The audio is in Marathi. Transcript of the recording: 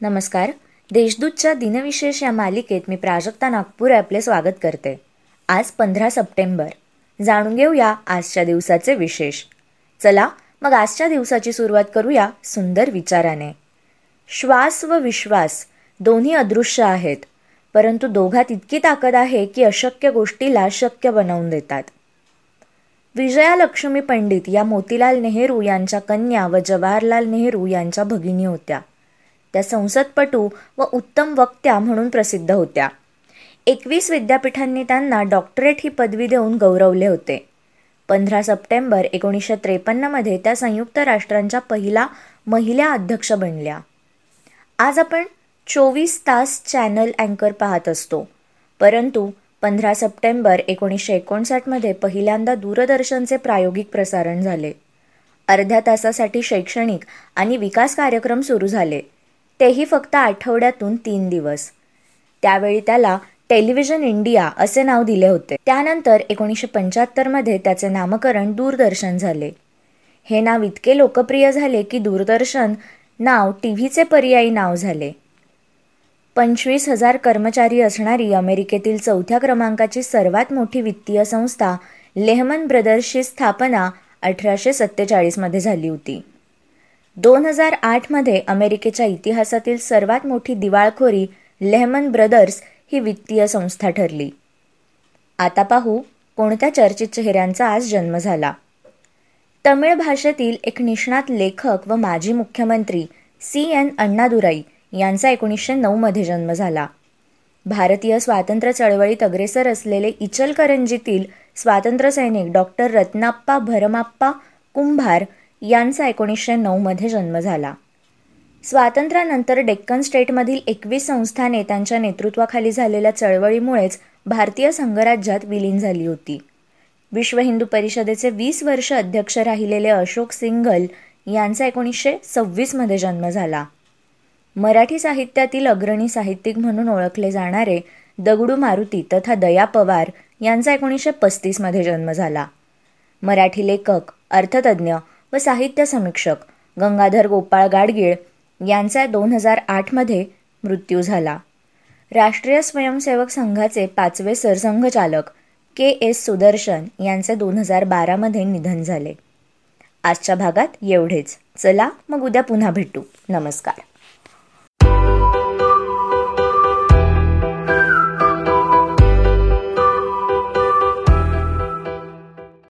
नमस्कार. देशदूतच्या दिनविशेष या मालिकेत मी प्राजक्ता नागपूर आपले स्वागत करते. आज पंधरा सप्टेंबर. जाणून घेऊया आजच्या दिवसाचे विशेष. चला मग आजच्या दिवसाची सुरुवात करूया सुंदर विचाराने. श्वास व विश्वास दोन्ही अदृश्य आहेत परंतु दोघात इतकी ताकद आहे की अशक्य गोष्टीला शक्य बनवून देतात. विजया लक्ष्मी पंडित या मोतीलाल नेहरू यांच्या कन्या व जवाहरलाल नेहरू यांच्या भगिनी होत्या. त्या संसदपटू व उत्तम वक्त्या म्हणून प्रसिद्ध होत्या. एकवीस विद्यापीठांनी त्यांना डॉक्टरेट ही पदवी देऊन गौरवले होते. पंधरा सप्टेंबर एकोणीसशे त्रेपन्नमध्ये त्या संयुक्त राष्ट्रांच्या पहिला महिला अध्यक्ष बनल्या. आज आपण चोवीस तास चॅनल अँकर पाहत असतो. परंतु पंधरा सप्टेंबर एकोणीसशे एकोणसाठमध्ये पहिल्यांदा दूरदर्शनचे प्रायोगिक प्रसारण झाले. अर्ध्या तासासाठी शैक्षणिक आणि विकास कार्यक्रम सुरू झाले. तेही फक्त आठवड्यातून तीन दिवस. त्यावेळी त्याला टेलिव्हिजन इंडिया असे नाव दिले होते. त्यानंतर एकोणीसशे पंच्याहत्तरमध्ये त्याचे नामकरण दूरदर्शन झाले. हे नाव इतके लोकप्रिय झाले की दूरदर्शन नाव टी व्हीचे पर्यायी नाव झाले. पंचवीस हजार कर्मचारी असणारी अमेरिकेतील चौथ्या क्रमांकाची सर्वात मोठी वित्तीय संस्था लेहमन ब्रदर्सची स्थापना अठराशे सत्तेचाळीसमध्ये झाली होती. दोन हजार आठमध्ये अमेरिकेच्या इतिहासातील सर्वात मोठी दिवाळखोरी लेहमन ब्रदर्स ही वित्तीय संस्था ठरली. आता पाहू कोणत्या चर्चित चेहऱ्यांचा आज जन्म झाला. तमिळ भाषेतील एक निष्णात लेखक व माजी मुख्यमंत्री सी एन अण्णादुराई यांचा एकोणीसशे नऊमध्ये जन्म झाला. भारतीय स्वातंत्र्य चळवळीत अग्रेसर असलेले इचलकरंजीतील स्वातंत्र्यसैनिक डॉक्टर रत्नाप्पा भरमाप्पा कुंभार यांचा एकोणीसशे नऊमध्ये जन्म झाला. स्वातंत्र्यानंतर डेक्कन स्टेटमधील एकवीस संस्थाने त्यांच्या नेतृत्वाखाली झालेल्या चळवळीमुळेच भारतीय संघराज्यात विलीन झाली होती. विश्व हिंदू परिषदेचे वीस वर्ष अध्यक्ष राहिलेले अशोक सिंघल यांचा एकोणीसशे सव्वीसमध्ये जन्म झाला. मराठी साहित्यातील अग्रणी साहित्यिक म्हणून ओळखले जाणारे दगडू मारुती तथा दया पवार यांचा एकोणीसशे पस्तीसमध्ये जन्म झाला. मराठी लेखक अर्थतज्ज्ञ व साहित्य समीक्षक गंगाधर गोपाळ गाडगीळ यांचा दोन हजार आठमध्ये मृत्यू झाला. राष्ट्रीय स्वयंसेवक संघाचे पाचवे सरसंघचालक के एस सुदर्शन यांचे दोन हजार बारामध्ये निधन झाले. आजच्या भागात एवढेच. चला मग उद्या पुन्हा भेटू. नमस्कार.